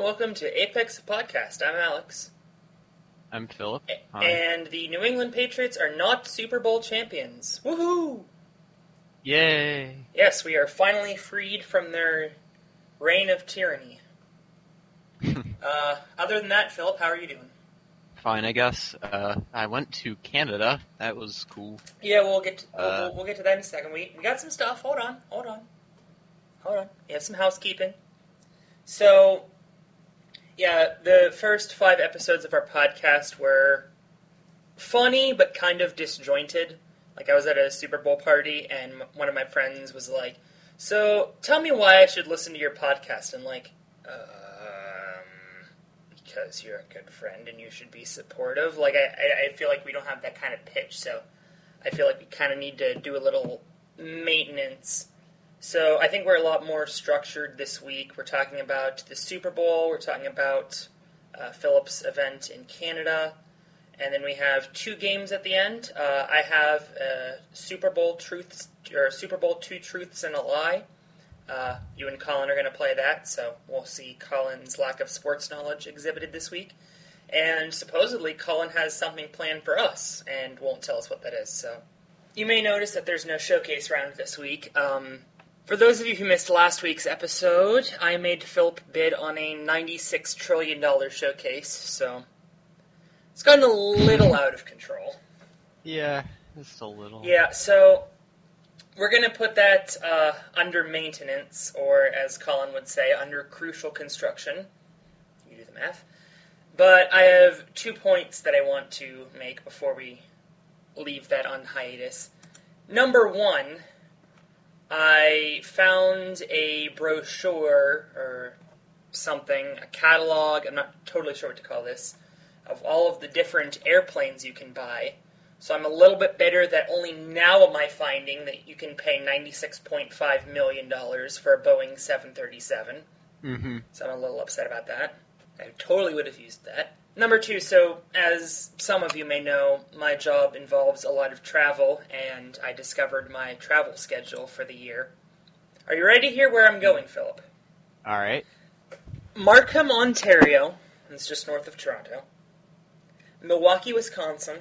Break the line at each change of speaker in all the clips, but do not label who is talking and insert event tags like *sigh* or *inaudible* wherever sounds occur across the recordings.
welcome to Apex Podcast. I'm Alex.
I'm Philip. Hi.
And the New England Patriots are not Super Bowl champions. Woohoo!
Yay!
Yes, we are finally freed from their reign of tyranny. *laughs* uh, other than that, Philip, how are you doing?
Fine, I guess. Uh, I went to Canada. That was cool.
Yeah, we'll get to,
Uh,
we'll, we'll get to that in a second. We we got some stuff. Hold on, hold on, hold on. We have some housekeeping. So, yeah, the first five episodes of our podcast were funny but kind of disjointed. Like I was at a Super Bowl party and one of my friends was like, "So, tell me why I should listen to your podcast." And like, um, because you're a good friend and you should be supportive. Like I, I, feel like we don't have that kind of pitch, so I feel like we kind of need to do a little maintenance. So I think we're a lot more structured this week. We're talking about the Super Bowl. We're talking about uh, Philip's event in Canada, and then we have two games at the end. Uh, I have Super Bowl truths or Super Bowl two truths and a lie. Uh, you and Colin are going to play that, so we'll see Colin's lack of sports knowledge exhibited this week. And supposedly, Colin has something planned for us and won't tell us what that is. So, you may notice that there's no showcase round this week. Um, for those of you who missed last week's episode, I made Philip bid on a $96 trillion showcase, so it's gotten a little out of control.
Yeah, just a little.
Yeah, so we're going to put that uh, under maintenance, or as Colin would say, under crucial construction. You do the math. But I have two points that I want to make before we leave that on hiatus. Number one, I found a brochure or something, a catalog, I'm not totally sure what to call this, of all of the different airplanes you can buy. So I'm a little bit bitter that only now am I finding that you can pay $96.5 million for a Boeing 737.
Mm-hmm.
So I'm a little upset about that. I totally would have used that. Number two, so as some of you may know, my job involves a lot of travel, and I discovered my travel schedule for the year. Are you ready to hear where I'm going, Philip?
All right.
Markham, Ontario, it's just north of Toronto. Milwaukee, Wisconsin.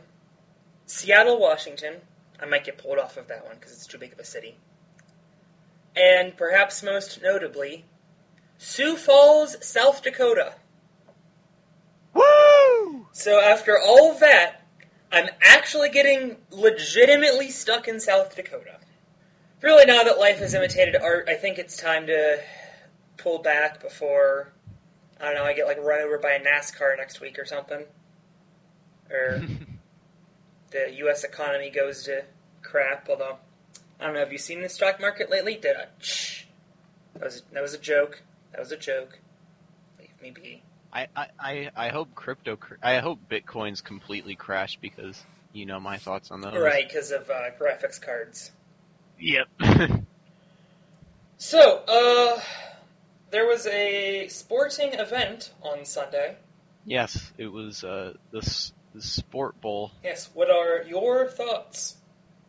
Seattle, Washington. I might get pulled off of that one because it's too big of a city. And perhaps most notably, Sioux Falls, South Dakota. So after all that, I'm actually getting legitimately stuck in South Dakota. Really, now that life has imitated art, I think it's time to pull back before I don't know. I get like run over by a NASCAR next week or something, or *laughs* the U.S. economy goes to crap. Although I don't know. Have you seen the stock market lately? Did I? Shh. That was that was a joke. That was a joke. Leave me be.
I, I, I, hope crypto. I hope bitcoins completely crash because you know my thoughts on those.
Right, because of uh, graphics cards.
Yep. *laughs*
So, uh, there was a sporting event on Sunday.
yes, it was uh the the sport bowl.
Yes, what are your thoughts?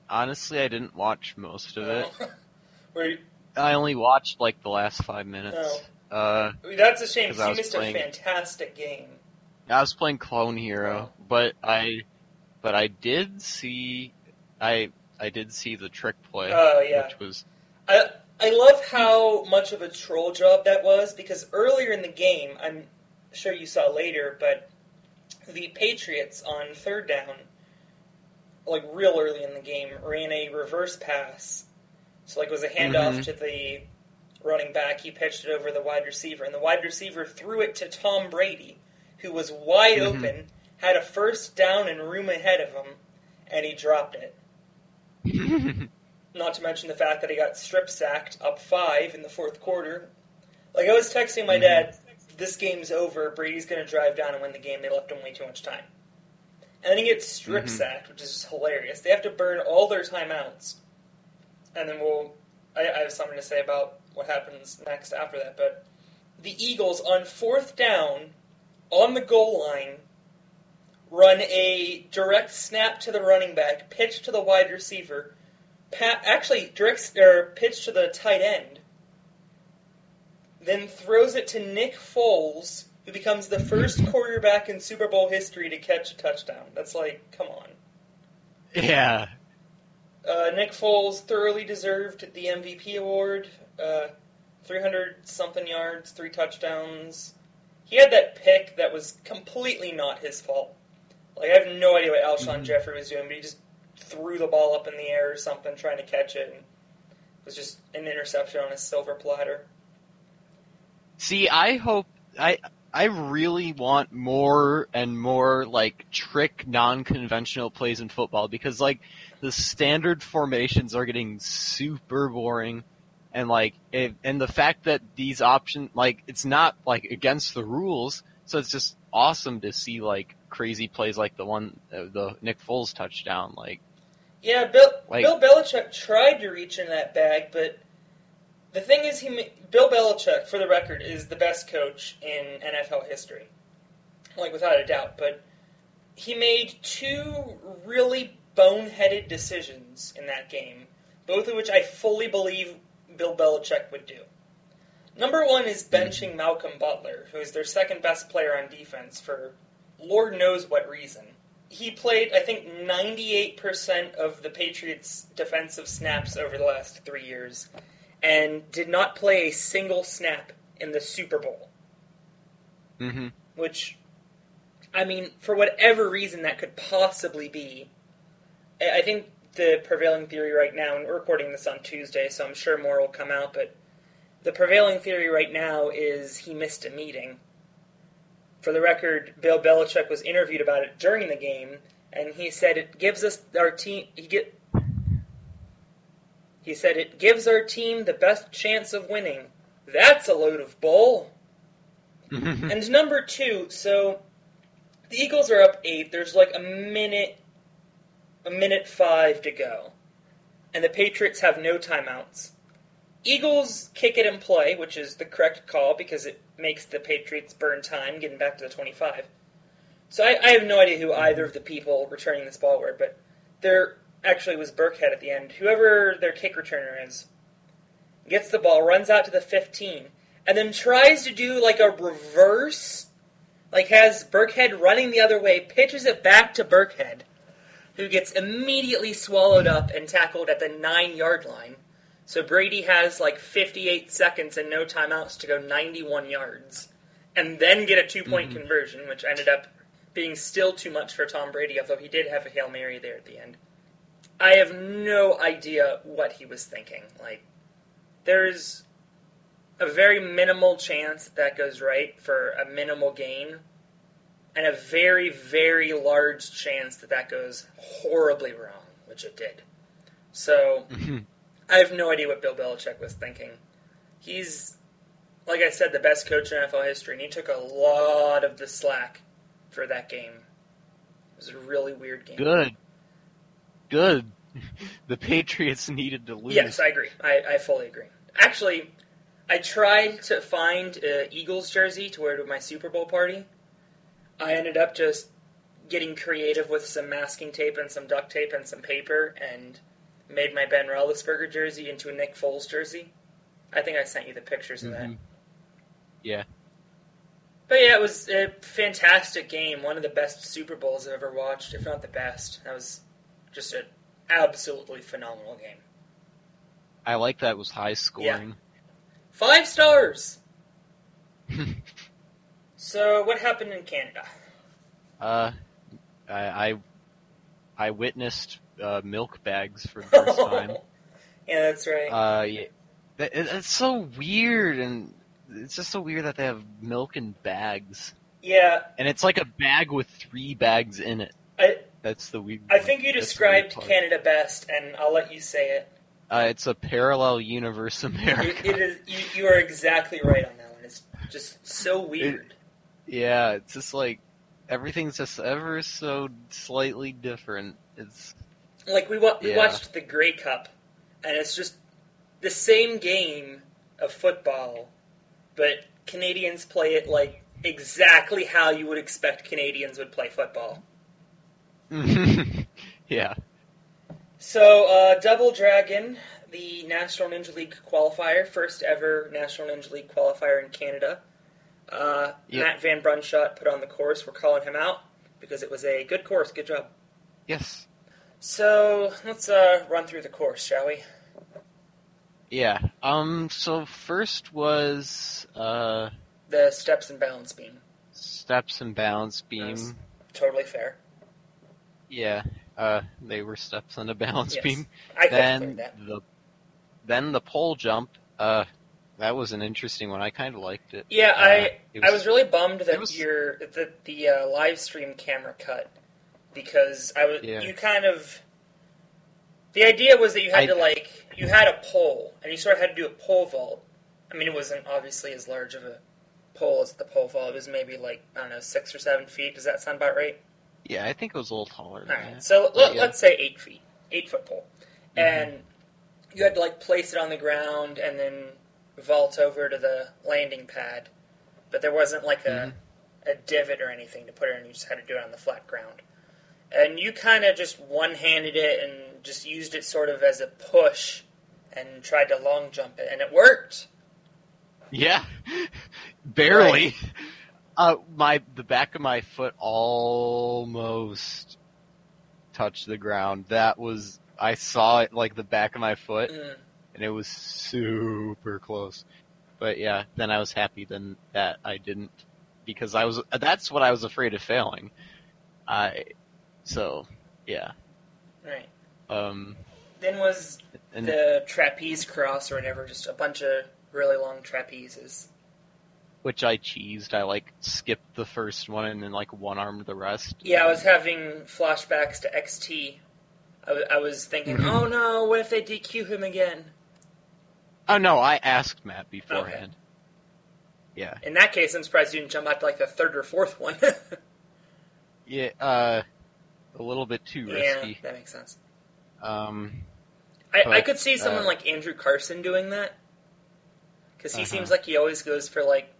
Honestly, I didn't watch most of it.
Oh. *laughs* Were you-
I only watched like the last five minutes. Uh,
that's a shame. because
I
you
was
missed
playing-
a fantastic game.
I was playing Clone Hero,
Oh.
but I, but I did see, I I did see the trick play,
Oh, yeah.
which was
I I love how much of a troll job that was because earlier in the game, I'm sure you saw later, but the Patriots on third down, like real early in the game, ran a reverse pass. So like it was a handoff
Mhm.
to the running back. He pitched it over the wide receiver, and the wide receiver threw it to Tom Brady, who was wide
Mhm.
open, had a first down and room ahead of him, and he dropped it. *laughs* Not to mention the fact that he got strip sacked up five in the fourth quarter. Like I was texting my
Mhm.
dad, this game's over. Brady's going to drive down and win the game. They left him way too much time. And then he gets strip
Mhm.
sacked, which is just hilarious. They have to burn all their timeouts. And then we'll. I, I have something to say about what happens next after that. But the Eagles on fourth down, on the goal line, run a direct snap to the running back, pitch to the wide receiver, actually direct or pitch to the tight end, then throws it to Nick Foles, who becomes the first quarterback in Super Bowl history to catch a touchdown. That's like, come on.
Yeah.
Uh, Nick Foles thoroughly deserved the MVP award. Uh, 300 something yards, three touchdowns. He had that pick that was completely not his fault. Like, I have no idea what Alshon
Mhm.
Jeffery was doing, but he just threw the ball up in the air or something trying to catch it. And it was just an interception on a silver platter.
See, I hope I I really want more and more like trick non-conventional plays in football because like the standard formations are getting super boring. And like it, and the fact that these options like it's not like against the rules. So it's just awesome to see like crazy plays like the one uh, the Nick Foles touchdown like.
Yeah, Bill
Like-
Bill Belichick tried to reach in that bag, but the thing is, he Bill Belichick, for the record, is the best coach in NFL history, like without a doubt. But he made two really boneheaded decisions in that game, both of which I fully believe Bill Belichick would do. Number one is benching Malcolm Butler, who is their second best player on defense for Lord knows what reason he played, I think, 98% of the Patriots' defensive snaps over the last three years and did not play a single snap in the Super Bowl.
mm-hmm.
Which, I mean, for whatever reason that could possibly be, I think the prevailing theory right now, and we're recording this on Tuesday, so I'm sure more will come out, but the prevailing theory right now is he missed a meeting. For the record, Bill Belichick was interviewed about it during the game, and he said it gives us our team. He get. He said it gives our team the best chance of winning. That's a load of bull. *laughs* And number two, so the Eagles are up eight. There's like a minute, a minute five to go, and the Patriots have no timeouts. Eagles kick it and play, which is the correct call because it makes the Patriots burn time getting back to the 25. So I, I have no idea who either of the people returning this ball were, but there actually was Burkhead at the end. Whoever their kick returner is gets the ball, runs out to the 15, and then tries to do like a reverse, like has Burkhead running the other way, pitches it back to Burkhead, who gets immediately swallowed up and tackled at the nine yard line. So Brady has like 58 seconds and no timeouts to go 91 yards, and then get a two point
Mhm.
conversion, which ended up being still too much for Tom Brady, although he did have a Hail Mary there at the end. I have no idea what he was thinking. Like, there's a very minimal chance that, that goes right for a minimal gain, and a very, very large chance that that goes horribly wrong, which it did. So, mm-hmm. I have no idea what Bill Belichick was thinking. He's, like I said, the best coach in NFL history, and he took a lot of the slack for that game. It was a really weird game.
Good. Good. *laughs* The Patriots needed to lose.
Yes, I agree. I, I fully agree. Actually, I tried to find an Eagles jersey to wear to my Super Bowl party. I ended up just getting creative with some masking tape and some duct tape and some paper and made my Ben Roethlisberger jersey into a Nick Foles jersey. I think I sent you the pictures of that.
Mhm. Yeah.
But yeah, it was a fantastic game. One of the best Super Bowls I've ever watched, if not the best. That was just an absolutely phenomenal game.
I like that it was high scoring.
Five stars! *laughs* So, what happened in Canada?
Uh, I, I I witnessed uh, milk bags for the *laughs* first time.
yeah, that's right.
Uh, yeah, that, it- it's so weird, and it's just so weird that they have milk in bags,
yeah,
and it's like a bag with three bags in it.
I
That's the weird.
I think you
that's the weird
described. Canada best, and I'll let you say it.
Uh, it's a parallel universe
It,
America.
it is you, you are exactly right on that one. It's just so weird.
Yeah, it's just like everything's just ever so slightly different. It's
Like we wa- we
Yeah.
watched the Grey Cup, and it's just the same game of football, but Canadians play it like exactly how you would expect Canadians would play football. *laughs*
yeah.
So, uh, Double Dragon, the National Ninja League qualifier, first ever National Ninja League qualifier in Canada. Uh,
Yep.
Matt Van Brunshot put on the course. We're calling him out because it was a good course. Good job.
Yes.
So let's uh, run through the course, shall we?
Yeah. Um. So first was uh
The steps and balance beam.
steps and balance beam.
Totally fair.
Yeah. Uh, they were steps on a balance
Yes.
beam.
I
then
that.
the then the pole jump. Uh, that was an interesting one. I kind of liked it.
Yeah,
Uh,
I
it
I was really bummed that
was-
your that the uh, live stream camera cut because I was
Yeah.
you kind of the idea was that you had
I-
to like you had a pole and you sort of had to do a pole vault. I mean, it wasn't obviously as large of a pole as the pole vault. It was maybe like I don't know six or seven feet. Does that sound about right?
Yeah, I think it was a little taller.
All right.
that.
So
But yeah.
let's say eight feet, eight foot pole,
Mhm.
and you had to like place it on the ground and then vault over to the landing pad, but there wasn't like a a divot or anything to put it in. You just had to do it on the flat ground, and you kind of just one handed it and just used it sort of as a push and tried to long jump it, and it worked.
Yeah, *laughs* barely. Uh, my the back of my foot almost touched the ground. That was I saw it like the back of my foot,
Mm.
And it was super close. But yeah, then I was happy then that I didn't because I was that's what I was afraid of failing. I so yeah.
Right.
Um
Then was
and
the trapeze cross or whatever, just a bunch of really long trapezes.
which I cheesed. I like skipped the first one and then like one armed the rest.
Yeah, I was having flashbacks to XT. I, w- I was thinking,
Mhm.
oh no, what if they DQ him again?
Oh no, I asked Matt beforehand. Yeah.
In that case, I'm surprised you didn't jump out to like the third or fourth one. *laughs*
Yeah, uh a little bit too risky.
yeah,
risky.
that makes sense.
Um
I, I could see someone
uh,
like Andrew Carson doing that. Because he
Uh-huh.
seems like he always goes for like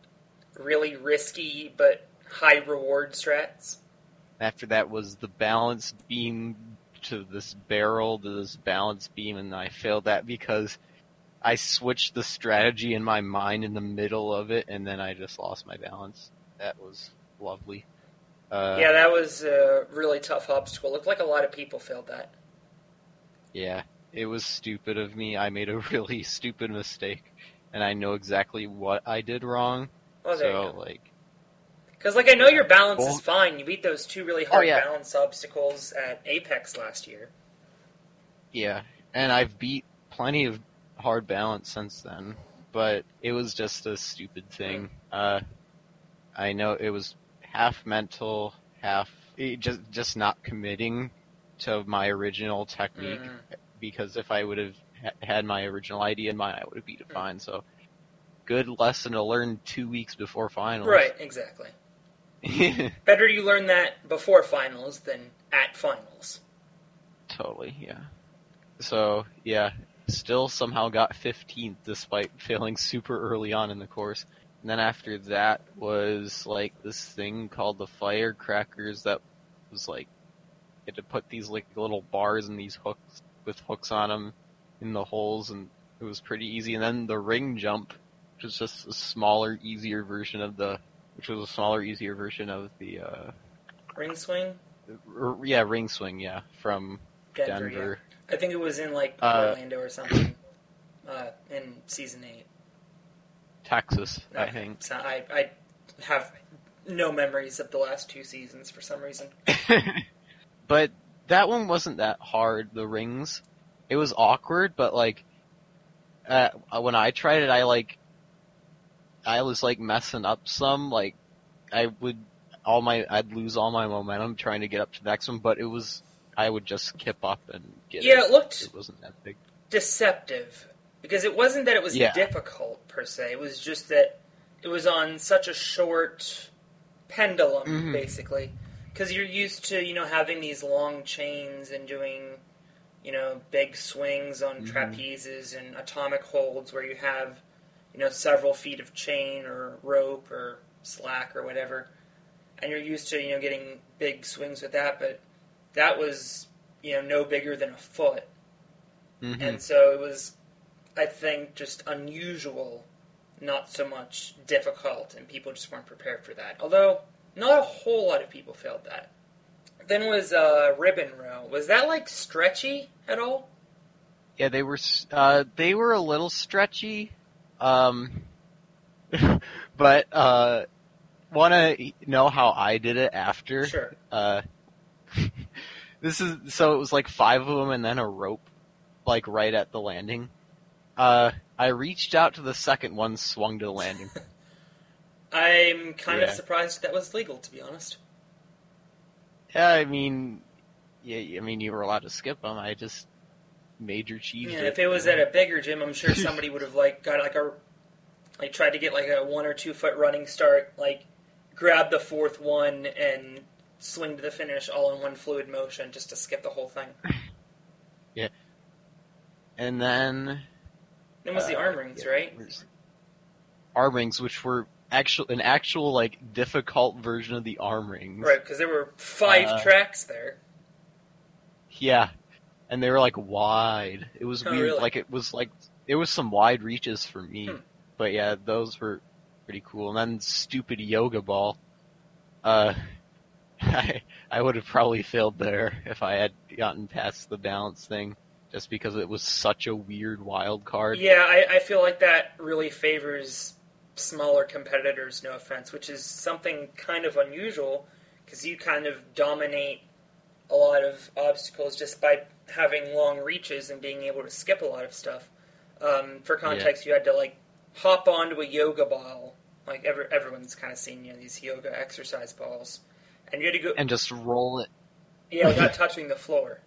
really risky but high reward strats.
after that was the balance beam to this barrel to this balance beam and I failed that because I switched the strategy in my mind in the middle of it and then I just lost my balance. That was lovely. Uh,
yeah, that was a really tough obstacle. It Looked like a lot of people failed that.
Yeah, it was stupid of me. I made a *laughs* really stupid mistake, and I know exactly what I did wrong.
Oh, there
so,
you go.
like,
Because like I know your balance
Well-
is fine. You beat those two really hard
Oh, yeah.
balance obstacles at Apex last year.
yeah, and I've beat plenty of hard balance since then, but it was just a stupid thing. Uh, I know it was half mental, half just just not committing to my original technique.
Mhm.
Because if I would have ha- had my original idea in mind, I would have beat it
Mm.
fine. So, good lesson to learn two weeks before finals.
Right, exactly. *laughs* Better you learn that before finals than at finals.
Totally, yeah. So, yeah, still somehow got 15th despite failing super early on in the course. And then after that was like this thing called the firecrackers that was like you had to put these like little bars and these hooks with hooks on them in the holes, and it was pretty easy. And then the ring jump, which was just a smaller, easier version of the, which was a smaller, easier version of the, uh,
Ring swing,
r- yeah, ring swing, yeah, from
Denver.
Denver.
I think it was in like
Uh,
Orlando or something uh, in season eight.
Texas, I
Okay.
think.
So I, I have no memories of the last two seasons for some reason. *laughs* *laughs*
but that one wasn't that hard. The rings, it was awkward, but like uh, when I tried it, I like I was like messing up some. Like I would all my I'd lose all my momentum trying to get up to the next one, but it was I would just skip up and get
Yeah,
it.
it looked
It wasn't that big.
deceptive because it wasn't that it was
Yeah.
difficult per se. It was just that it was on such a short pendulum,
Mhm.
basically. Because you're used to you know having these long chains and doing you know big swings on
Mhm.
trapezes and atomic holds where you have you know several feet of chain or rope or slack or whatever, and you're used to you know getting big swings with that, but that was you know no bigger than a foot
Mhm.
and so it was I think, just unusual, not so much difficult, and people just weren't prepared for that. Although, not a whole lot of people failed that. Then was uh, ribbon row. Was that like stretchy at all?
Yeah, they were uh, they were a little stretchy, um, *laughs* but uh, want to know how I did it after?
Sure.
This is so it was like five of them and then a rope, like right at the landing. Uh, I reached out to the second one, swung to the landing. *laughs*
I'm kind of surprised that was legal, to be honest.
yeah, I mean, yeah, I mean you were allowed to skip them. I just major cheese.
Yeah, if it was at a bigger gym, I'm sure *laughs* somebody would have like got like a like tried to get like a one or two foot running start, like grab the fourth one and swing to the finish all in one fluid motion just to skip the whole thing. *laughs* Yeah.
And then
Then was the
Uh,
arm rings,
yeah,
right?
Arm rings, which were actual an actual like difficult version of the arm rings.
Right, because there were five
Uh,
tracks there.
Yeah, and they were like wide. It was
Oh,
weird.
really?
Like it was like it was some wide reaches for me.
Hmm.
But yeah, those were pretty cool. And then stupid yoga ball. Uh, *laughs* I I would have probably failed there if I had gotten past the balance thing, just because it was such a weird wild card.
Yeah, I, I feel like that really favors smaller competitors, no offense, which is something kind of unusual because you kind of dominate a lot of obstacles just by having long reaches and being able to skip a lot of stuff. Um, for context, you had to like hop onto a yoga ball. Like every, everyone's kind of seen you know, these yoga exercise balls, and you had to go
And just roll it.
yeah without touching the floor.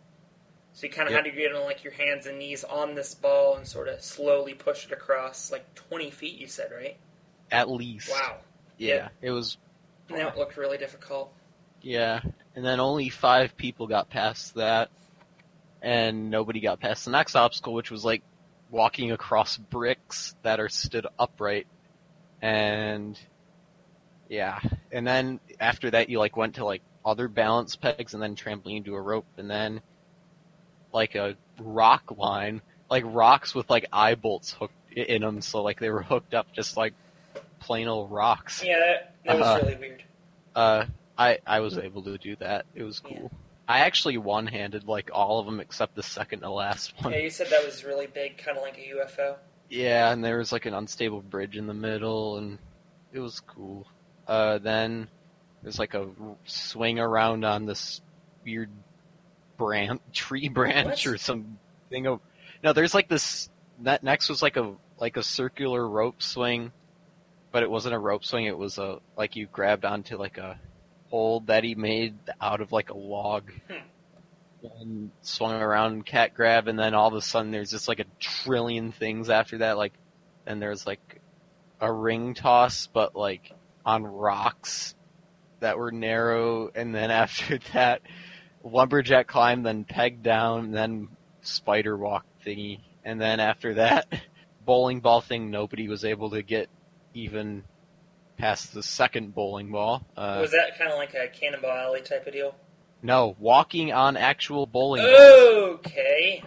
So you kind of
Yep.
had to get on like your hands and knees on this ball and sort of slowly push it across like 20 feet. You said right?
At least.
Wow,
Yeah,
Yeah.
it was.
and that looked really difficult.
Yeah, and then only five people got past that, and nobody got past the next obstacle, which was like walking across bricks that are stood upright, and yeah, and then after that you like went to like other balance pegs, and then trampoline to a rope, and then like a rock line, like rocks with like eye bolts hooked in them, so like they were hooked up just like plain old rocks.
Yeah, that, that was
Uh-huh.
really weird.
Uh, I I was able to do that. It was cool. I actually one-handed like all of them except the second to last *laughs* one.
Yeah, you said that was really big, kind of like a UFO.
Yeah, and there was like an unstable bridge in the middle, and it was cool. Uh, then there's like a swing around on this weird branch, *laughs* tree branch
What?
or something. Of, no, there's like this. That next was like a like a circular rope swing, but it wasn't a rope swing. It was a like you grabbed onto like a hold that he made out of like a log. And swung around cat grab, and then all of a sudden there's just like a trillion things after that. Like, and there's like a ring toss, but like on rocks that were narrow, and then *laughs* after that, lumberjack climb, then peg down, then spider walk thingy, and then after that, *laughs* bowling ball thing. Nobody was able to get even past the second bowling ball. Uh,
was that kind of like a Cannonball Alley type of deal?
no, walking on actual bowling balls.
Okay.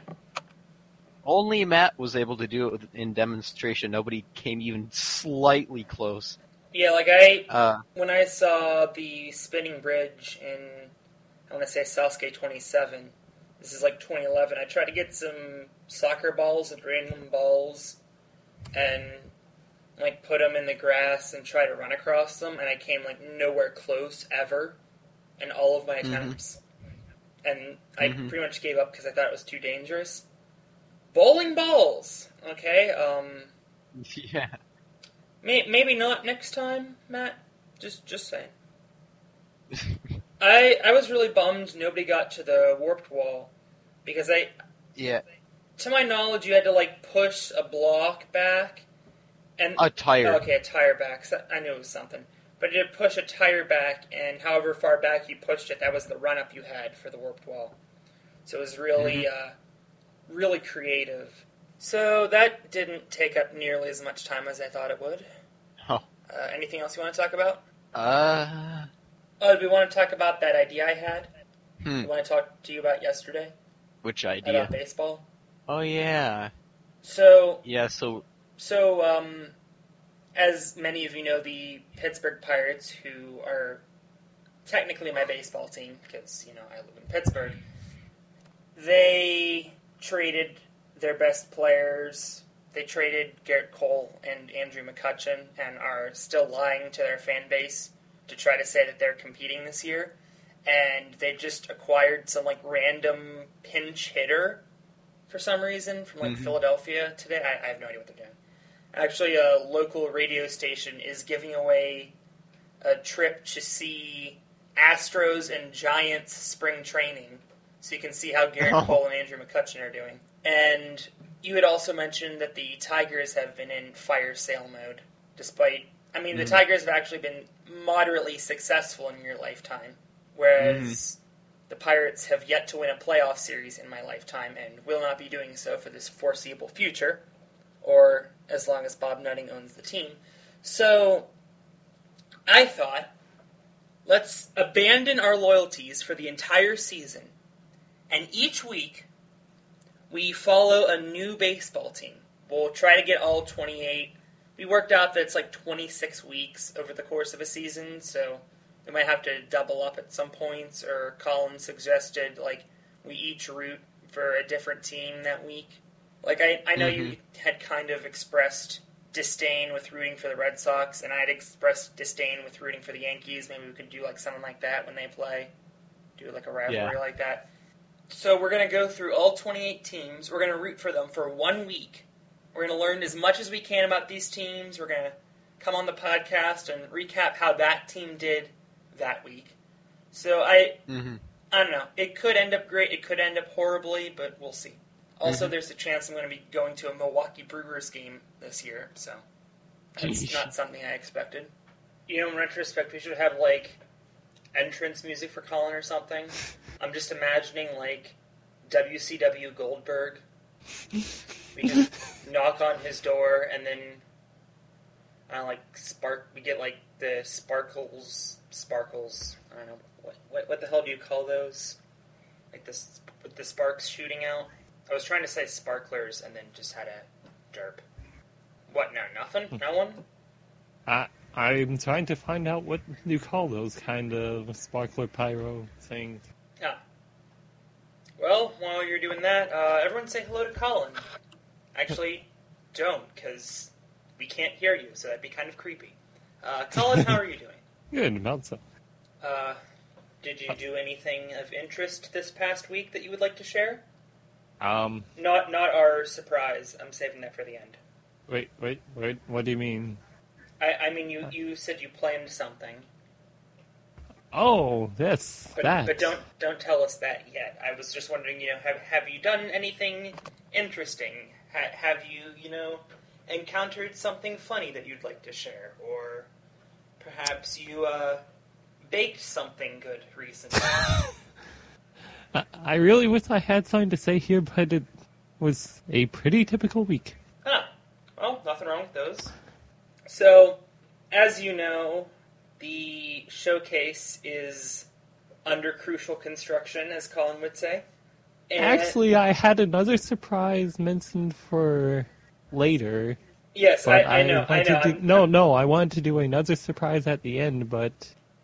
Only Matt was able to do it in demonstration. Nobody came even slightly close.
Yeah, like I
Uh,
when I saw the spinning bridge in, I want to say Sasuke 27, this is like 2011, I tried to get some soccer balls and random balls and like put them in the grass and try to run across them, and I came like nowhere close ever in all of my
Mhm.
attempts. And I
Mhm.
pretty much gave up because I thought it was too dangerous. Bowling balls! Okay, um, *laughs*
yeah.
May, maybe not next time, Matt. Just just saying. *laughs* I I was really bummed nobody got to the warped wall because I,
yeah.
to my knowledge, you had to like push a block back, and
A tire.
okay, a tire back. So I knew it was something, but you had to push a tire back, and however far back you pushed it, that was the run up you had for the warped wall. So it was really uh, really creative. So that didn't take up nearly as much time as I thought it would.
Oh.
Uh, anything else you want to talk about?
Uh,
Oh, do we want to talk about that idea I had?
hmm.
I want to talk to you about yesterday
Which idea?
about baseball.
Oh yeah.
So
Yeah, so
So, um, as many of you know, the Pittsburgh Pirates, who are technically my baseball team, because, you know, I live in Pittsburgh, they traded their best players. They traded Gerrit Cole and Andrew McCutchen and are still lying to their fan base to try to say that they're competing this year. And they just acquired some, like, random pinch hitter for some reason from, like,
Mhm.
Philadelphia today. I, I have no idea what they're doing. Actually, a local radio station is giving away a trip to see Astros and Giants spring training, so you can see how Gerrit
Oh.
Cole and Andrew McCutchen are doing. And you had also mentioned that the Tigers have been in fire sale mode, despite. I mean, the
Mhm.
Tigers have actually been moderately successful in your lifetime, whereas the Pirates have yet to win a playoff series in my lifetime and will not be doing so for this foreseeable future, or as long as Bob Nutting owns the team. So, I thought, let's abandon our loyalties for the entire season, and each week we follow a new baseball team. We'll try to get all 28. We worked out that it's like 26 weeks over the course of a season, so we might have to double up at some points, or Colin suggested like we each root for a different team that week. Like I, I know you mm-hmm. had kind of expressed disdain with rooting for the Red Sox, and I had expressed disdain with rooting for the Yankees. Maybe we could do like something like that when they play, do like a rivalry
Yeah.
like that. So we're gonna go through all 28 teams. We're gonna root for them for one week. We're gonna learn as much as we can about these teams. We're gonna come on the podcast and recap how that team did that week. So I
mhm.
I don't know. It could end up great. It could end up horribly, but we'll see. Also,
Mhm.
there's a chance I'm going to be going to a Milwaukee Brewers game this year, so that's
Geesh.
not something I expected. You know, in retrospect, we should have like entrance music for Colin or something. I'm just imagining like WCW Goldberg. We just *laughs* knock on his door, and then I don't know, like spark. We get like the sparkles, sparkles. I don't know what what, what the hell do you call those? Like this with the sparks shooting out. I was trying to say sparklers, and then just had a derp. What? No, nothing. No one.
I, I'm trying to find out what you call those kind of sparkler pyro things.
Ah. Well, while you're doing that, uh, everyone say hello to Colin. Actually, *laughs* don't, because we can't hear you, so that'd be kind of creepy. Uh, Colin, how are you doing? *laughs*
Good, about so.
Uh, did you do anything of interest this past week that you would like to share?
Um,
Not, not our surprise. I'm saving that for the end.
wait, wait, wait. What do you mean?
I, I mean, you, you said you planned something,
Oh, this,
but,
that.
but don't don't tell us that yet. I was just wondering, you know, have have you done anything interesting? Ha, have you, you know, encountered something funny that you'd like to share, or perhaps you uh, baked something good recently? *laughs*
I, I really wish I had something to say here, but it was a pretty typical week.
Huh. Well, nothing wrong with those. So, as you know, the showcase is under crucial construction, as Colin would say. And-
Actually, I had another surprise mentioned for later.
yes, I, I know, I
wanted
know. I'm-
no, no, I wanted to do another surprise at the end, but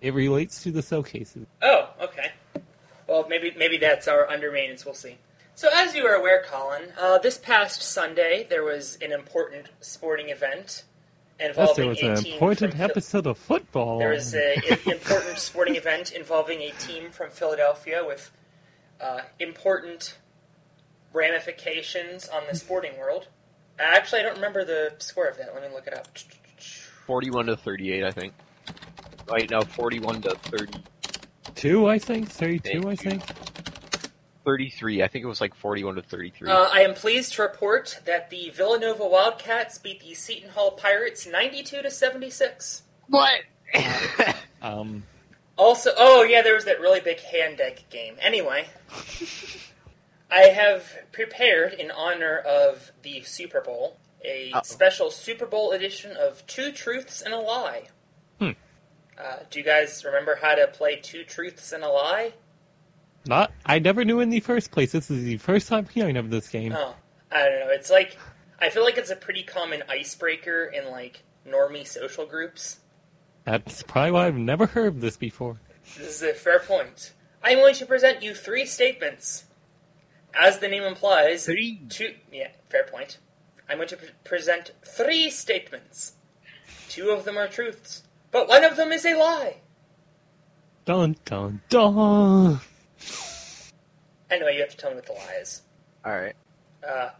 it relates to the showcases.
Oh, okay. Well, maybe maybe that's our under maintenance. We'll see. So, as you are aware, Colin, uh, this past Sunday there was an important sporting event
Yes,
involving
there was
a
an
team
important
from Phil-
episode of football.
There was *laughs* an important sporting event involving a team from Philadelphia with uh, important ramifications on the sporting world. Actually, I don't remember the score of that. Let me look it up.
Forty-one to thirty-eight, I think. Right now, forty-one to 30,
two, I think. Thirty-two, I think.
33. I think it was like forty-one to thirty-three.
Uh, I am pleased to report that the Villanova Wildcats beat the Seton Hall Pirates 92 to 76.
what? *laughs*
Um,
Also, oh yeah, there was that really big hand deck game. Anyway, *laughs* I have prepared in honor of the Super Bowl a
Uh-oh.
special Super Bowl edition of Two Truths and a Lie.
Hmm.
Uh, do you guys remember how to play Two Truths and a Lie?
Not. I never knew in the first place. This is the first time hearing of this game.
Oh, I don't know. It's like I feel like it's a pretty common icebreaker in like normie social groups.
That's probably why I've never heard of this before.
This is a fair point. I'm going to present you three statements. As the name implies,
Three.
two. Yeah, fair point. I'm going to pre- present three statements. Two of them are truths, but one of them is a lie.
Dun dun dun.
Anyway, you have to tell me what the lie is.
All right.
Uh,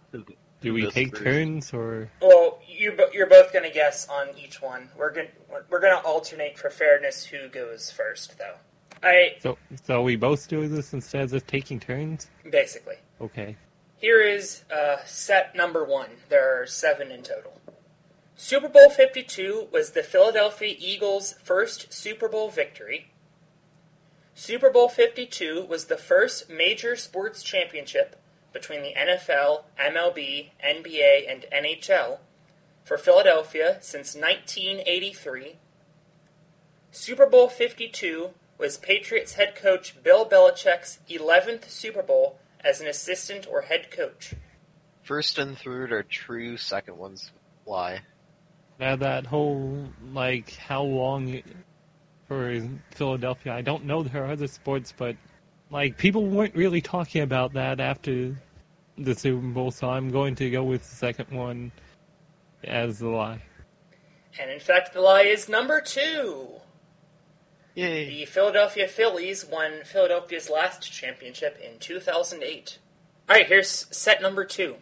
Do we take
first.
turns or?
well, you bo- you're both going to guess on each one. We're gonna we're going to alternate for fairness. Who goes first, though? I
So, so we both do this instead of just taking turns?
basically
Okay.
Here is uh, set number one. There are seven in total. Super Bowl 52 was the Philadelphia Eagles' first Super Bowl victory. Super Bowl 52 was the first major sports championship between the NFL, MLB, NBA, and NHL for Philadelphia since 1983. Super Bowl 52 was Patriots head coach Bill Belichick's 11th Super Bowl as an assistant or head coach.
First and third are true. Second one's lie.
Now that whole like how long for Philadelphia? I don't know there are other sports, but like people weren't really talking about that after the Super Bowl, so I'm going to go with the second one as the lie.
And in fact, the lie is number two.
Yay.
The Philadelphia Phillies won Philadelphia's last championship in 2008. Alright, here's set number two.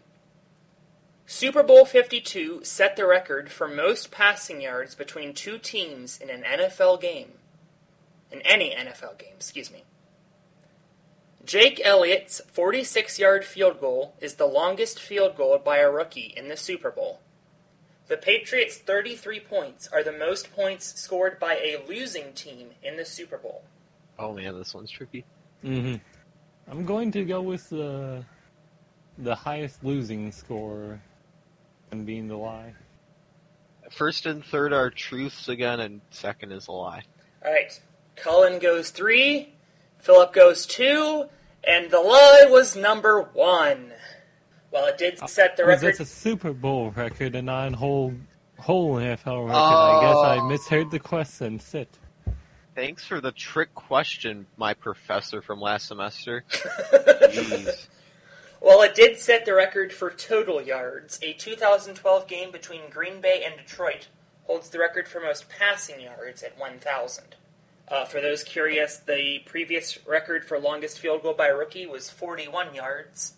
Super Bowl 52 set the record for most passing yards between two teams in an NFL game. In any NFL game, excuse me. Jake Elliott's 46 yard field goal is the longest field goal by a rookie in the Super Bowl. The Patriots' 33 points are the most points scored by a losing team in the Super Bowl.
Oh man, this one's tricky.
hmm I'm going to go with the the highest losing score and being the lie.
First and third are truths again, and second is a lie.
Alright, Colin goes three, Philip goes two, and the lie was number one. Well, it did set the
Was
record.
this a Super Bowl record and not a whole whole NFL record? I oh. guess I
Oh.
misheard the question. Sit.
Thanks for the trick question, my professor from last semester. *laughs* Jeez.
Well, it did set the record for total yards. A 2012 game between Green Bay and Detroit holds the record for most passing yards at 1,000. Uh, for those curious, the previous record for longest field goal by a rookie was 41 yards.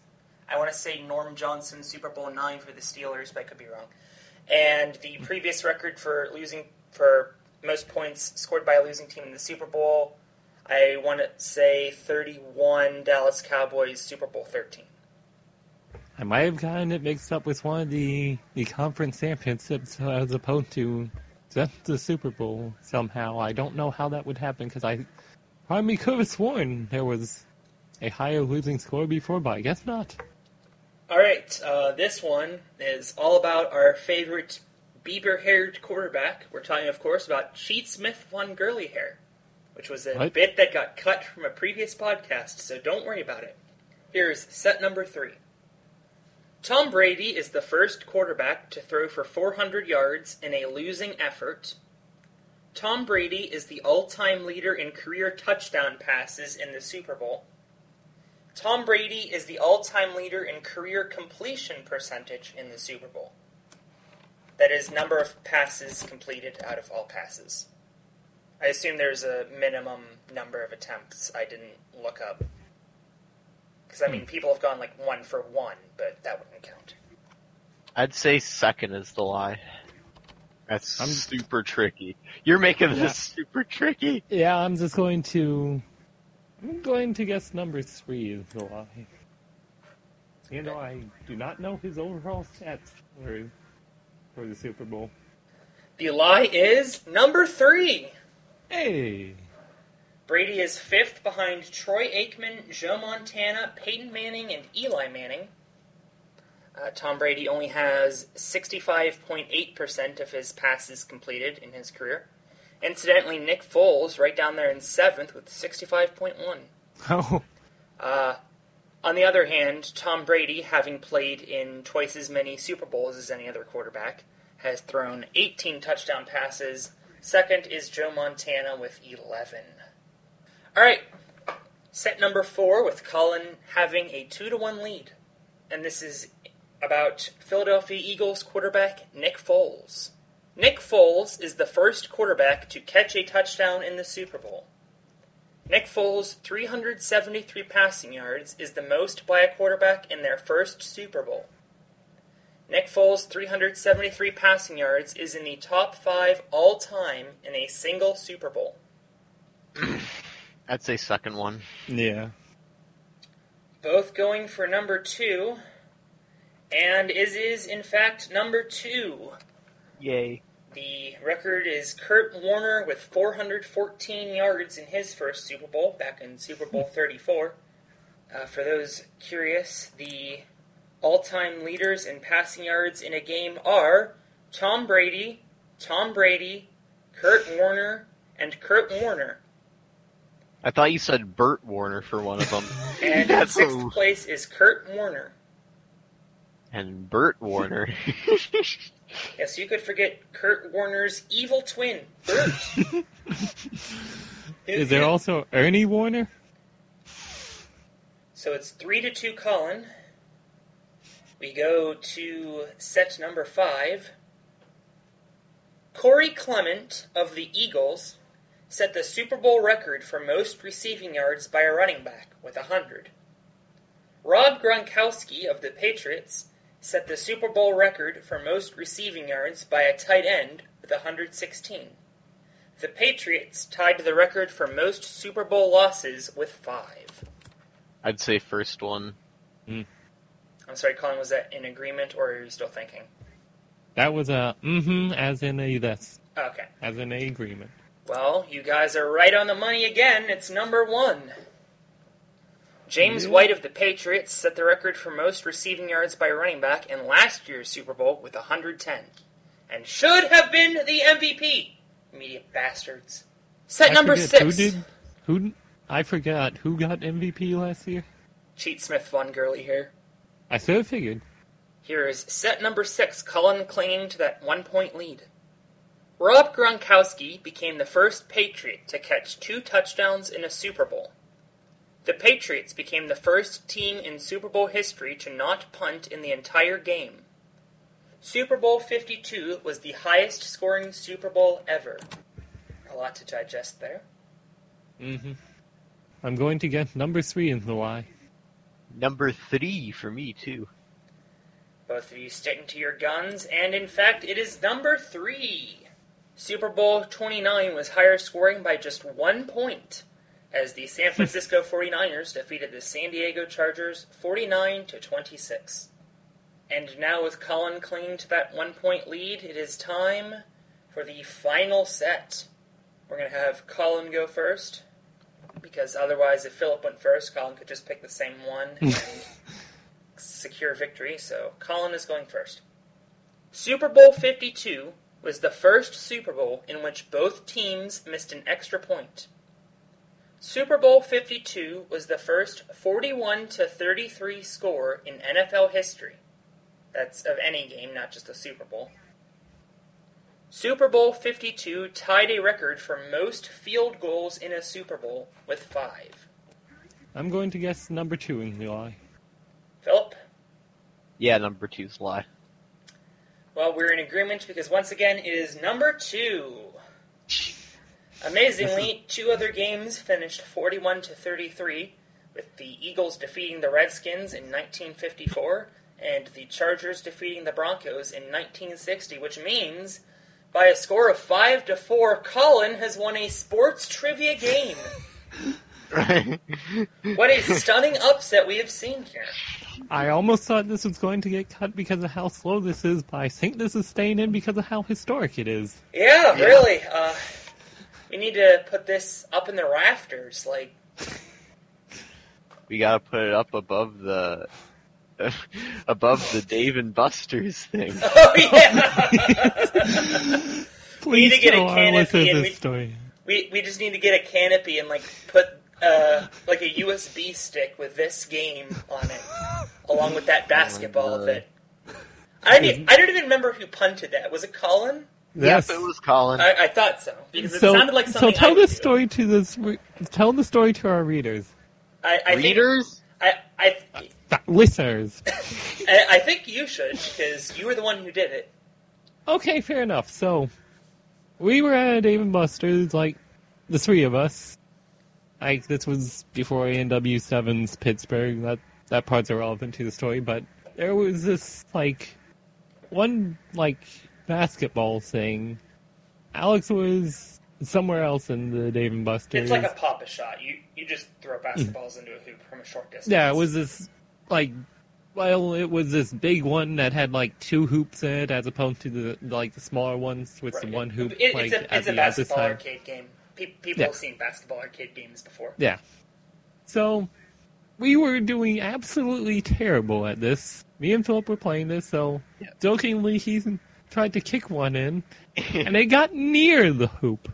I want to say Norm Johnson, Super Bowl nine for the Steelers, but I could be wrong. And the previous record for losing for most points scored by a losing team in the Super Bowl, I want to say 31 Dallas Cowboys, Super Bowl 13.
I might have gotten it mixed up with one of the, the conference championships as opposed to just the Super Bowl somehow. I don't know how that would happen because I probably could have sworn there was a higher losing score before, but I guess not.
All right, uh, this one is all about our favorite Bieber-haired quarterback. We're talking, of course, about Cheat Smith von Gurley hair, which was a
What?
bit that got cut from a previous podcast, so don't worry about it. Here's set number three. Tom Brady is the first quarterback to throw for 400 yards in a losing effort. Tom Brady is the all-time leader in career touchdown passes in the Super Bowl. Tom Brady is the all-time leader in career completion percentage in the Super Bowl. That is number of passes completed out of all passes. I assume there's a minimum number of attempts. I didn't look up. Because, I mean, people have gone like one for one, but that wouldn't count.
I'd say second is the lie. That's
I'm-
super tricky. You're making this super tricky.
Yeah, I'm just going to. I'm going to guess number three is the lie. You know, I do not know his overall stats for, for the Super Bowl.
The lie is number three.
Hey!
Brady is fifth behind Troy Aikman, Joe Montana, Peyton Manning, and Eli Manning. Uh, Tom Brady only has 65.8% of his passes completed in his career. Incidentally, Nick Foles right down there in seventh with 65.1.
Oh,
Uh, On the other hand, Tom Brady, having played in twice as many Super Bowls as any other quarterback, has thrown 18 touchdown passes. Second is Joe Montana with 11. All right, set number four with Colin having a 2 to 1 lead. And this is about Philadelphia Eagles quarterback Nick Foles. Nick Foles is the first quarterback to catch a touchdown in the Super Bowl. Nick Foles' 373 passing yards is the most by a quarterback in their first Super Bowl. Nick Foles' 373 passing yards is in the top five all time in a single Super Bowl. *clears throat*
I'd say second one.
Yeah.
Both going for number two, and is is in fact number two.
Yay.
The record is Kurt Warner with 414 yards in his first Super Bowl back in Super Bowl *laughs* 34. Uh, for those curious, the all-time leaders in passing yards in a game are Tom Brady, Tom Brady, Kurt Warner, and Kurt Warner.
I thought you said Burt Warner for one of them. *laughs* *laughs*
And in sixth
a-
place is Kurt Warner.
and Burt Warner. *laughs*
Yes, you could forget Kurt Warner's evil twin, Bert.
Is there also Ernie Warner?
So it's three to two, Colin. We go to set number five. Corey Clement of the Eagles set the Super Bowl record for most receiving yards by a running back with 100. Rob Gronkowski of the Patriots set the Super Bowl record for most receiving yards by a tight end with 116. The Patriots tied the record for most Super Bowl losses with five.
I'd say first one.
I'm sorry, Colin, was that in agreement or are you still thinking?
That was a mm-hmm, as in a this.
Okay.
as in a agreement.
Well, you guys are right on the money again. It's number one. James White of the Patriots set the record for most receiving yards by running back in last year's Super Bowl with 110. And should have been the MVP. Immediate bastards. Set
I
number
forget,
six.
Who did? Who? I forgot who got MVP last year.
Cheat Smith Von Gurley here.
I sort of figured.
Here is set number six, Colin clinging to that one point lead. Rob Gronkowski became the first Patriot to catch two touchdowns in a Super Bowl. The Patriots became the first team in Super Bowl history to not punt in the entire game. Super Bowl 52 was the highest scoring Super Bowl ever. A lot to digest there.
Mm-hmm. I'm going to get number three in the Y.
Number three for me too.
Both of you sticking to your guns, and in fact, it is number three. Super Bowl 29 was higher scoring by just one point, as the San *laughs* Francisco 49ers defeated the San Diego Chargers 49 to 26. And now, with Colin clinging to that one point lead, it is time for the final set. We're going to have Colin go first, because otherwise, if Philip went first, Colin could just pick the same one and *laughs* secure victory, so Colin is going first. Super Bowl 52 was the first Super Bowl in which both teams missed an extra point. Super Bowl 52 was the first 41 to 33 score in NFL history. That's of any game, not just the Super Bowl. Super Bowl 52 tied a record for most field goals in a Super Bowl with five.
I'm going to guess number two in the Y.
Philip?
Yeah, number two's lie.
Well, we're in agreement because once again it is number two. Amazingly, two other games finished 41 to 33, with the Eagles defeating the Redskins in 1954 and the Chargers defeating the Broncos in 1960, which means by a score of 5 to 4, Colin has won a sports trivia game. *laughs* What a stunning upset we have seen here.
I almost thought this was going to get cut because of how slow this is, but I think this is staying in because of how historic it is.
Yeah, really. Uh, we need to put this up in the rafters, like
we gotta put it up above the *laughs* above the Dave and Buster's thing. *laughs*
Oh yeah. *laughs*
Please
to get a
tell
canopy and
this
we-
story.
we we just need to get a canopy and like put uh, like a USB stick with this game on it, along with that *laughs* basketball
God.
of it. I didn't, I don't even remember who punted that. Was it Colin?
Yes.
Yep, it was Colin.
I, I thought so because it
so,
sounded like something.
so tell
I would
this
do.
story to this. Tell the story to our readers,
I, I think,
Readers?
I, I,
Uh, listeners. *laughs*
I I think you should because you were the one who did it.
Okay, fair enough. So, we were at Dave and Buster's, like, the three of us. Like, this was before A&W 7's Pittsburgh. That, that part's irrelevant to the story, but there was this, like, one, like, basketball thing. Alex was somewhere else in the Dave and Buster's.
It's like a pop a shot. You you just throw basketballs into a hoop from a short distance.
Yeah, it was this like well, it was this big one that had like two hoops in it, as opposed to the like the smaller ones with
Right.
the one hoop.
It-
like
it's a,
at
it's a basketball arcade game. Pe- people
Yeah.
have seen basketball arcade games before.
Yeah. So we were doing absolutely terrible at this. Me and Philip were playing this, so jokingly he tried to kick one in, *laughs* and it got near the hoop.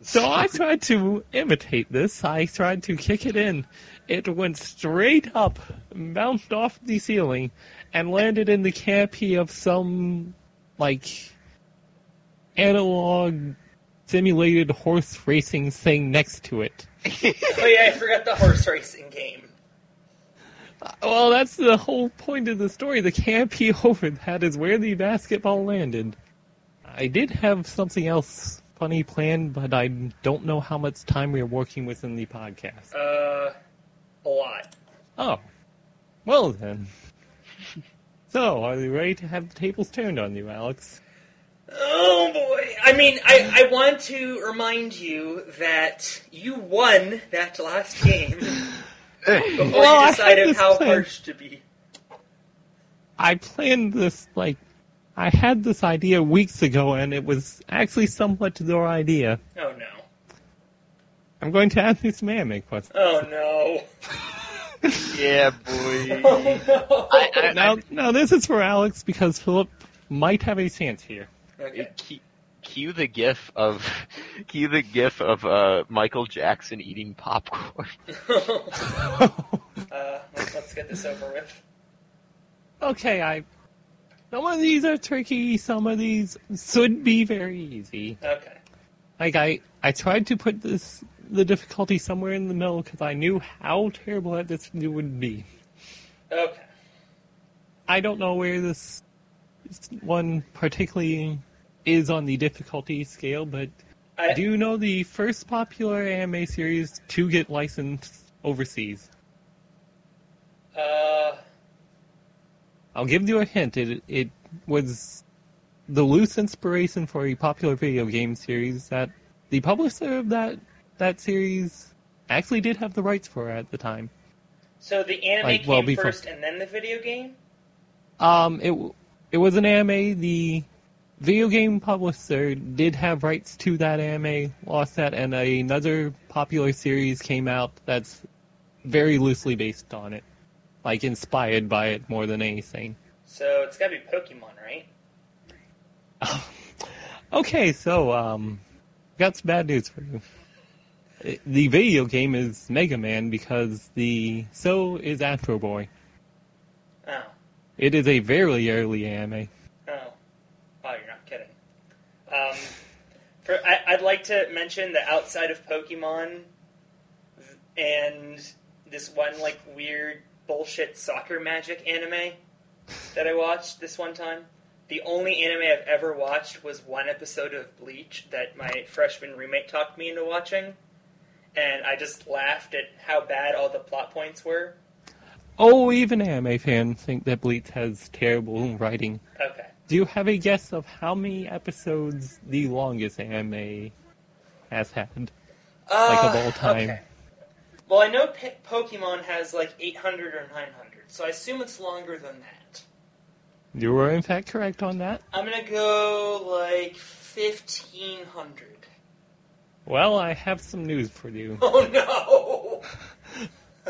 So I *laughs* tried to imitate this. I tried to kick it in. It went straight up, bounced off the ceiling, and landed in the canopy of some, like, analog simulated horse racing thing next to it. *laughs*
oh yeah, I forgot the horse racing game.
Well, that's the whole point of the story. The canopy *laughs* over that is where the basketball landed. I did have something else funny planned, but I don't know how much time we are working with in the podcast.
Uh, a lot.
Oh. Well then. *laughs* So, are you ready to have the tables turned on you, Alex?
Oh boy! I mean, I, I want to remind you that you won that last game before
Well, I
you decided
this
how
plan.
harsh to be.
I planned this, like, I had this idea weeks ago, and it was actually somewhat your idea.
Oh no!
I'm going to ask you some anime questions.
Oh no! *laughs*
yeah, boy. *laughs*
Oh no!
I, I,
Now,
I,
now this is for Alex because Philip might have a chance here.
Okay. *laughs*
cue, cue the gif of *laughs* cue the gif of uh, Michael Jackson eating popcorn. *laughs*
uh, let's, let's get this over with.
okay, I. Some of these are tricky. Some of these should be very easy.
Okay.
Like I, I tried to put this the difficulty somewhere in the middle because I knew how terrible at this it would be.
Okay.
I don't know where this, this one particularly is on the difficulty scale, but
I,
do you know the first popular anime series to get licensed overseas?
uh,
I'll give you a hint. It it was the loose inspiration for a popular video game series that the publisher of that that series actually did have the rights for at the time.
so the anime
Like,
came
well, before-
first and then the video game?
Um, it it was an anime. The video game publisher did have rights to that anime, lost that, and another popular series came out that's very loosely based on it, like inspired by it more than anything.
So it's gotta be Pokemon, right? *laughs*
Okay, so um, got some bad news for you. The video game is Mega Man because the so is Astro Boy.
Oh.
It is a very early anime.
Oh. Oh, you're not kidding. Um, for I, I'd like to mention that outside of Pokemon and this one like weird bullshit soccer magic anime that I watched this one time, the only anime I've ever watched was one episode of Bleach that my freshman roommate talked me into watching, and I just laughed at how bad all the plot points were.
Oh, even anime fans think that Bleach has terrible writing.
Okay.
Do you have a guess of how many episodes the longest anime has had? Like, of
Uh,
all time.
Okay. Well, I know P- Pokemon has like 800 or 900, so I assume it's longer than that.
You were in fact correct on that.
I'm gonna go like 1500.
Well, I have some news for you. *laughs*
Oh no!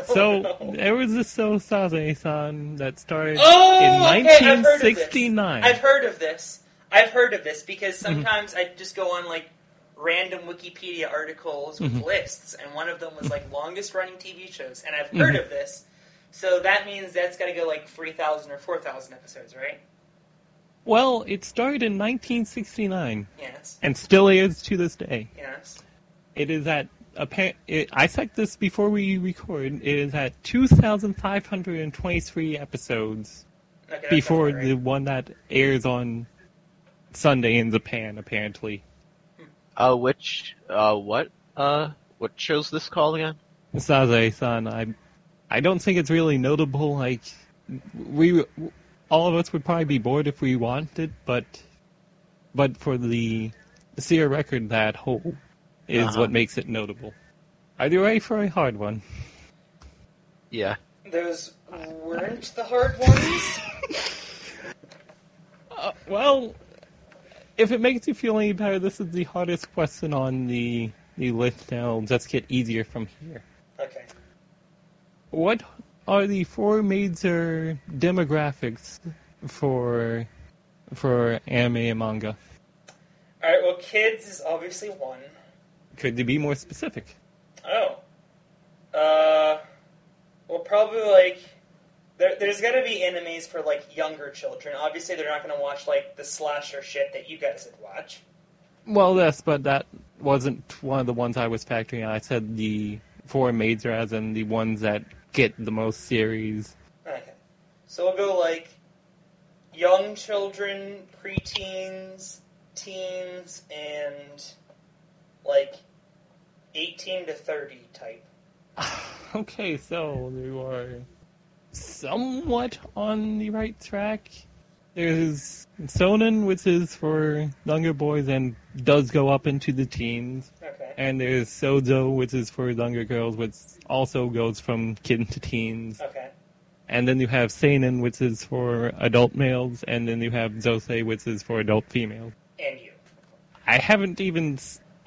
So there was this So Sazae-san that started
Oh,
in
okay, I've heard.
1969.
I've heard of this. I've heard of this because
Mm-hmm.
sometimes I just go on like random Wikipedia articles with
Mhm.
lists, and one of them was like longest running TV shows, and I've heard of this. So that means that's got to go like three thousand or four thousand episodes, right?
Well, it started in 1969
Yes.
and still is to this day.
Yes.
It is at it, I checked this before we record. It is at 2,523 episodes
Okay,
before
sounds about
the one that airs on Sunday in Japan. Apparently,
Uh, which, uh, what, uh, what show's this called again?
Sazae-san. I, I don't think it's really notable. Like we, all of us would probably be bored if we wanted, but, but for the Seer record, that whole is
Uh-huh.
what makes it notable. Are you ready for a hard one?
Yeah.
Those weren't the hard ones. *laughs*
Uh, well, if it makes you feel any better, this is the hardest question on the the list. Now, let's get easier from here.
okay.
What are the four major demographics for for anime and manga?
All right. Well, kids is obviously one.
Could you be more specific?
Oh. Uh. Well, probably like. There, there's to be enemies for like younger children. Obviously, they're not going to watch like the slasher shit that you guys would watch.
Well, yes, but that wasn't one of the ones I was factoring. in. I said the four major, as in the ones that get the most series.
Okay. So we'll go like young children, preteens, teens, and like 18 to 30 type. *sighs*
Okay, so you are somewhat on the right track. There's Shonen, which is for younger boys and does go up into the teens.
Okay.
And there's Shojo, which is for younger girls, which also goes from kid to teens.
Okay.
And then you have Seinen, which is for adult males, and then you have Josei, which is for adult females.
And you.
I haven't even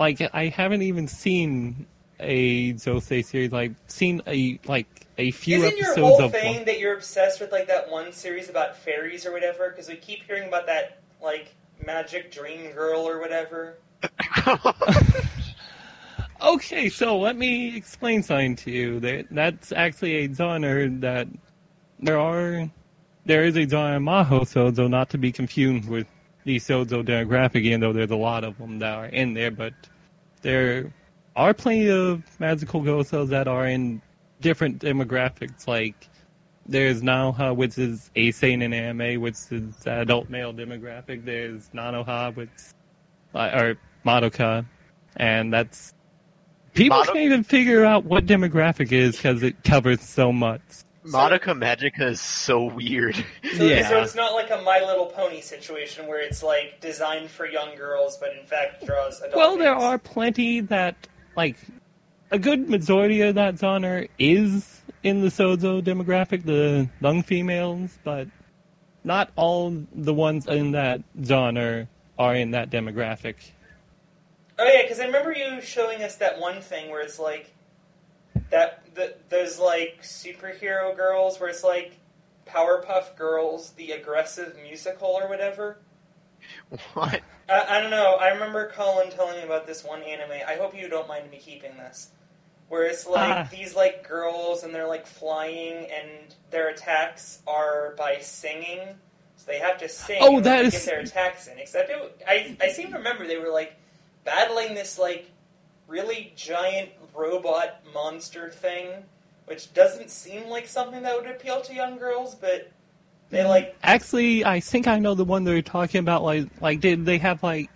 like I haven't even seen a Josei series. Like seen a like a few
Isn't your
episodes
whole
of
thing
one.
that you're obsessed with like that one series about fairies or whatever? Because we keep hearing about that like magic dream girl or whatever. *laughs*
Okay, so let me explain something to you. That's actually a genre that there are. There is a genre Maho Shojo, not to be confused with the Shojo demographic, even though there's a lot of them that are in there. But there are plenty of magical Gosos that are in different demographics. Like there's Nanoha, which is a seinen anime, which is the adult male demographic. There's Nanoha, which uh, or Madoka, and that's people can't even figure out what demographic it is because it covers so much.
Madoka Magica is so weird.
So,
Yeah.
so it's not like a My Little Pony situation where it's like designed for young girls, but in fact draws adult.
Well, there
males.
are plenty that like a good majority of that genre is in the Shojo demographic, the young females, but not all the ones in that genre are in that demographic.
Oh yeah, because I remember you showing us that one thing where it's like that the, those like superhero girls where it's like Powerpuff Girls, the aggressive musical or whatever.
what?
I, I don't know. I remember Colin telling me about this one anime. I hope you don't mind me keeping this. Where it's like
Ah.
these like girls and they're like flying and their attacks are by singing. So they have to sing
Oh,
in
that
order to
is-
get their attacks in. Except it, I I seem to remember they were like battling this like really giant robot monster thing, which doesn't seem like something that would appeal to young girls, but they mm, like
Actually, I think I know the one they're talking about. Like, like did they have like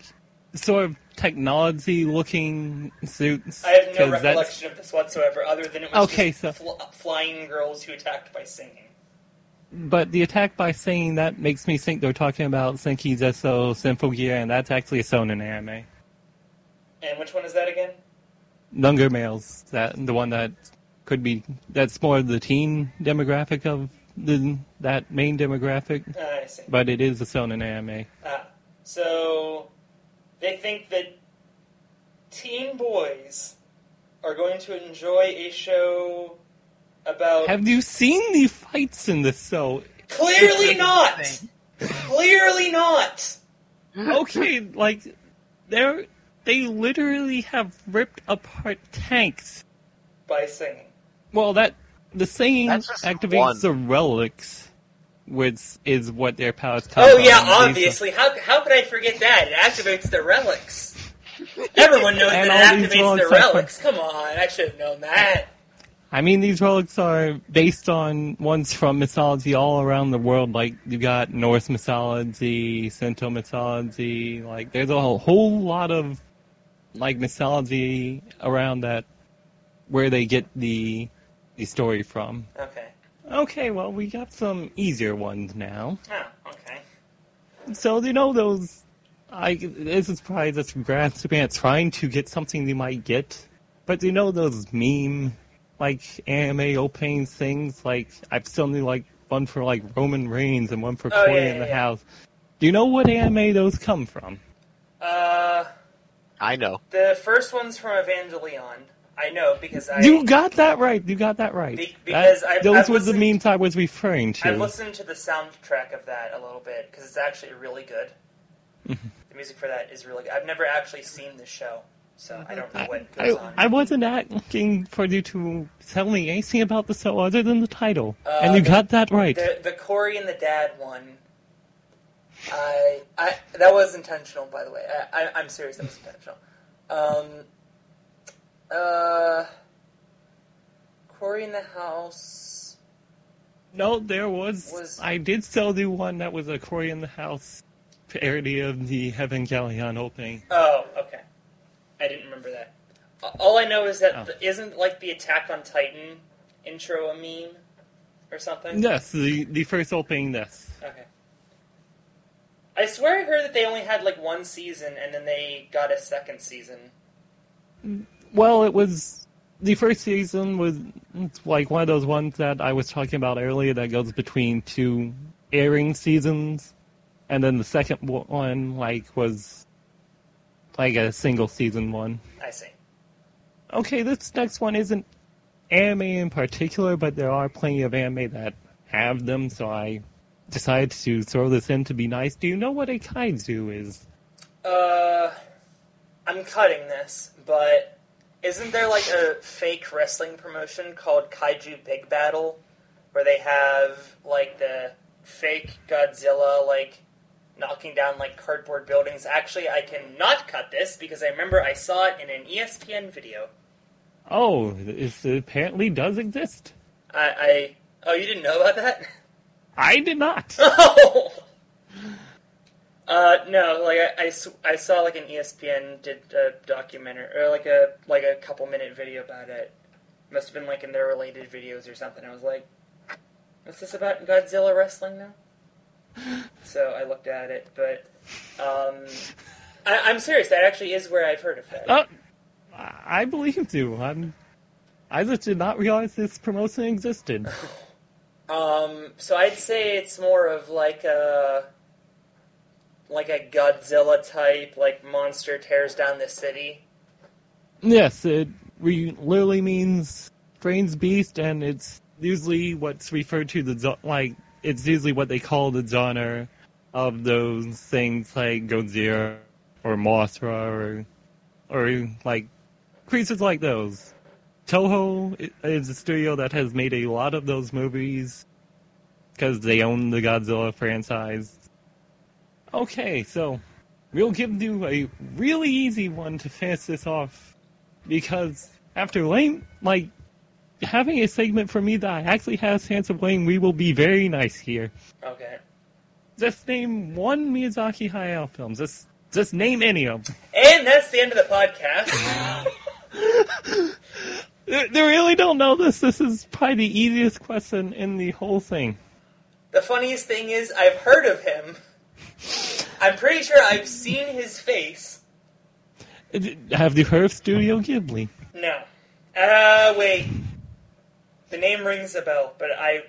sort of technology-looking suits?
I have no
'Cause that's-
recollection of this whatsoever, other than it was
Okay,
just
so-
fl- flying girls who attacked by singing.
But the attack by singing that makes me think they're talking about Senki Zessho Symphogear, and that's actually a Shonen anime.
And which one is that again?
Younger males, that the one that could be that's more the teen demographic of the that main demographic,
Ah, I see.
but it is a Shonen anime.
Ah, so they think that teen boys are going to enjoy a show about.
Have you seen the fights in this? So
Clearly not. Clearly not.
okay, like there they literally have ripped apart tanks.
by singing.
Well, that the singing activates
one.
the relics, which is what their powers.
Oh yeah,
compound.
Obviously. How how could I forget that? It activates the relics. *laughs* Everyone knows
And
that
all
it
these
activates the
relics are-
Come on, I should have known that.
I mean, these relics are based on ones from mythology all around the world. Like you've got Norse mythology, Shinto mythology. Like there's a whole, whole lot of like mythology around that where they get the the story from.
Okay.
Okay, well we got some easier ones now.
Oh, okay.
So do you know those. I this is probably just grasping at trying to get something you might get, but do you know those meme like anime opening things. Like I've need like one for like Roman Reigns and one for
Oh,
Corey
yeah,
in the
yeah.
House. Do you know what anime those come from?
Uh,
I know.
the first one's from Evangelion. I know because I
you got that right. You got that right.
Be-
That-
because I've-
those
I've
were the
listened-
memes I was referring to.
I've listened to the soundtrack of that a little bit because it's actually really good.
Mm-hmm.
the music for that is really good. I've never actually seen the show, so I don't know
I,
what
I,
goes on.
I wasn't asking for you to tell me anything about the show other than the title,
Uh,
and you
the-
got that right.
The the Corey and the Dad one. I I that was intentional, by the way. I, I I'm serious. That was intentional. Um. Uh. Corey in the house.
No, there was,
Was-
I did still do one that was a Corey in the House parody of the Evangelion opening.
Oh, okay. I didn't remember that. All I know is that
Oh.
isn't like the Attack on Titan intro a meme or something.
Yes, the the first opening. Yes.
Okay. I swear I heard that they only had like one season and then they got a second season.
Well, it was the first season was like one of those ones that I was talking about earlier that goes between two airing seasons, and then the second one like was like a single season one.
I see.
Okay, this next one isn't anime in particular, but there are plenty of anime that have them, so I decided to throw this in to be nice. Do you know what a kaiju is?
Uh, I'm cutting this, but isn't there like a fake wrestling promotion called Kaiju Big Battel, where they have like the fake Godzilla like knocking down like cardboard buildings? Actually, I cannot cut this because I remember I saw it in an ESPN video.
Oh, it apparently does exist.
I, I oh, you didn't know about that? *laughs*
I did not. *laughs*
Oh. Uh, no, like I I saw like an ESPN did a documentary or like a like a couple minute video about it. Must have been like in their related videos or something. I was like, "What's this about Godzilla wrestling now?" *laughs* So I looked at it, but um, I, I'm serious. That actually is where I've heard of that.
Uh, I believe you. I'm. I just did not realize this promotion existed. *laughs*
Um, so I'd say it's more of like a like a Godzilla type, like monster tears down the city.
Yes, it re- literally means strange beast, and it's usually what's referred to the like. It's usually what they call the genre of those things like Godzilla or Mothra or or like creatures like those. Toho is a studio that has made a lot of those movies because they own the Godzilla franchise. Okay, so we'll give you a really easy one to finish this off because after lame, like having a segment for me that I actually have a chance of winning, we will be very nice here.
Okay.
Just name one Miyazaki Hayao film. Just just name any of them.
And that's the end of the podcast. *laughs*
They really don't know this. This is probably the easiest question in the whole thing.
the funniest thing is, I've heard of him. I'm pretty sure I've seen his face.
Have you heard of Studio Ghibli?
No. Uh, wait. The name rings a bell, but I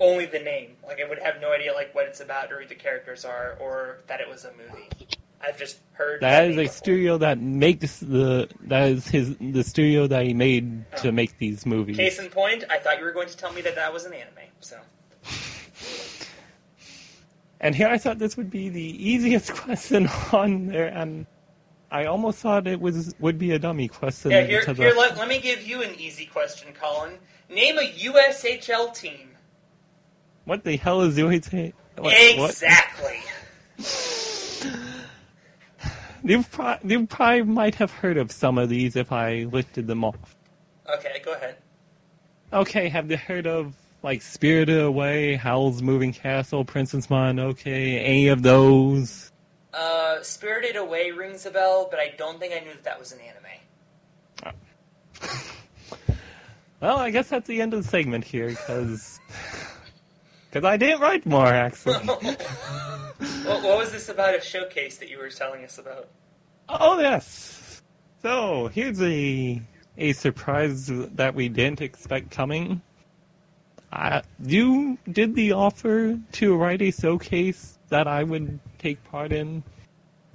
only the name. Like I would have no idea like what it's about or who the characters are or that it was a movie. I've just heard
That is a
before.
studio that makes the that is his the studio that he made to oh. make these movies.
Case in point, I thought you were going to tell me that that was an anime. So *laughs*
And here I thought this would be the easiest *laughs* question on there, and I almost thought it was would be a dummy question.
Yeah, here, here let, let me give you an easy question, Colin. Name a USHL team.
what the hell is to what,
exactly.
What? *laughs* You, pro- you probably might have heard of some of these if I listed them off.
Okay, go ahead.
Okay, have you heard of like Spirited Away, Howl's Moving Castle, Princess Mononoke, any of those?
Uh, Spirited Away rings a bell, but I don't think I knew that that was an anime. *laughs*
Well, I guess that's the end of the segment here, because because I didn't write more actually. *laughs* *laughs*
what, what was this about a showcase that you were telling us about?
oh yes. So here's a a surprise that we didn't expect coming. Uh, you did the offer to write a showcase that I would take part in,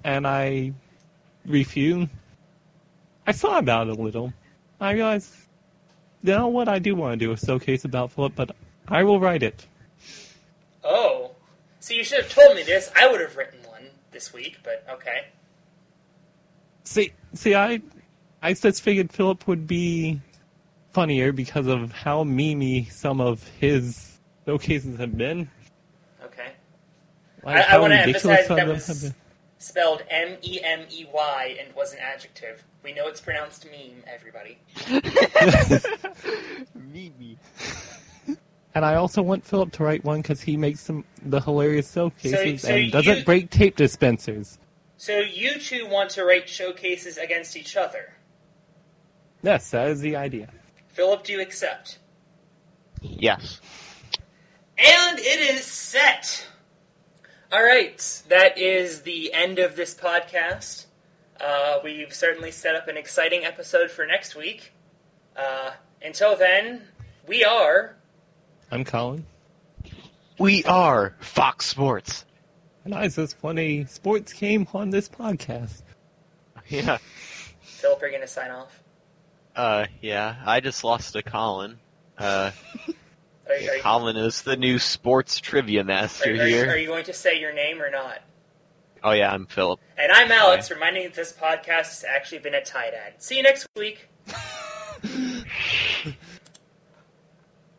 and I refused. I thought about it a little. I realized, you know what, I do want to do a showcase about Philip, but I will write it.
Oh. So you should have told me this. I would have written one this week, but okay.
See, see, I, I just figured Philip would be funnier because of how memey some of his showcases have been.
Okay.
Like
I, I want to emphasize
some
that
of them have
was spelled M E M E Y and was an adjective. We know it's pronounced meme, everybody. *laughs* *laughs*
Mimi.
And I also want Philip to write one because he makes some the hilarious showcases
so
and doesn't
you-
break tape dispensers.
So you two want to write showcases against each other.
Yes, that is the idea.
Philip, do you accept?
Yes.
And it is set. All right, that is the end of this podcast. Uh, we've certainly set up an exciting episode for next week. Uh, until then, we are.
I'm Colin,
We are Fox Sports.
and I just won a sports game on this podcast. *laughs*
Yeah.
Philip, are you going to sign off?
Uh, yeah. I just lost to Colin. Uh, *laughs*
Are, are, you-
Colin is the new sports trivia master
are you-
here.
are you going to say your name or not?
Oh yeah, I'm Philip.
And I'm Alex, reminding you that this podcast has actually been a tie dad. See you next week. *laughs*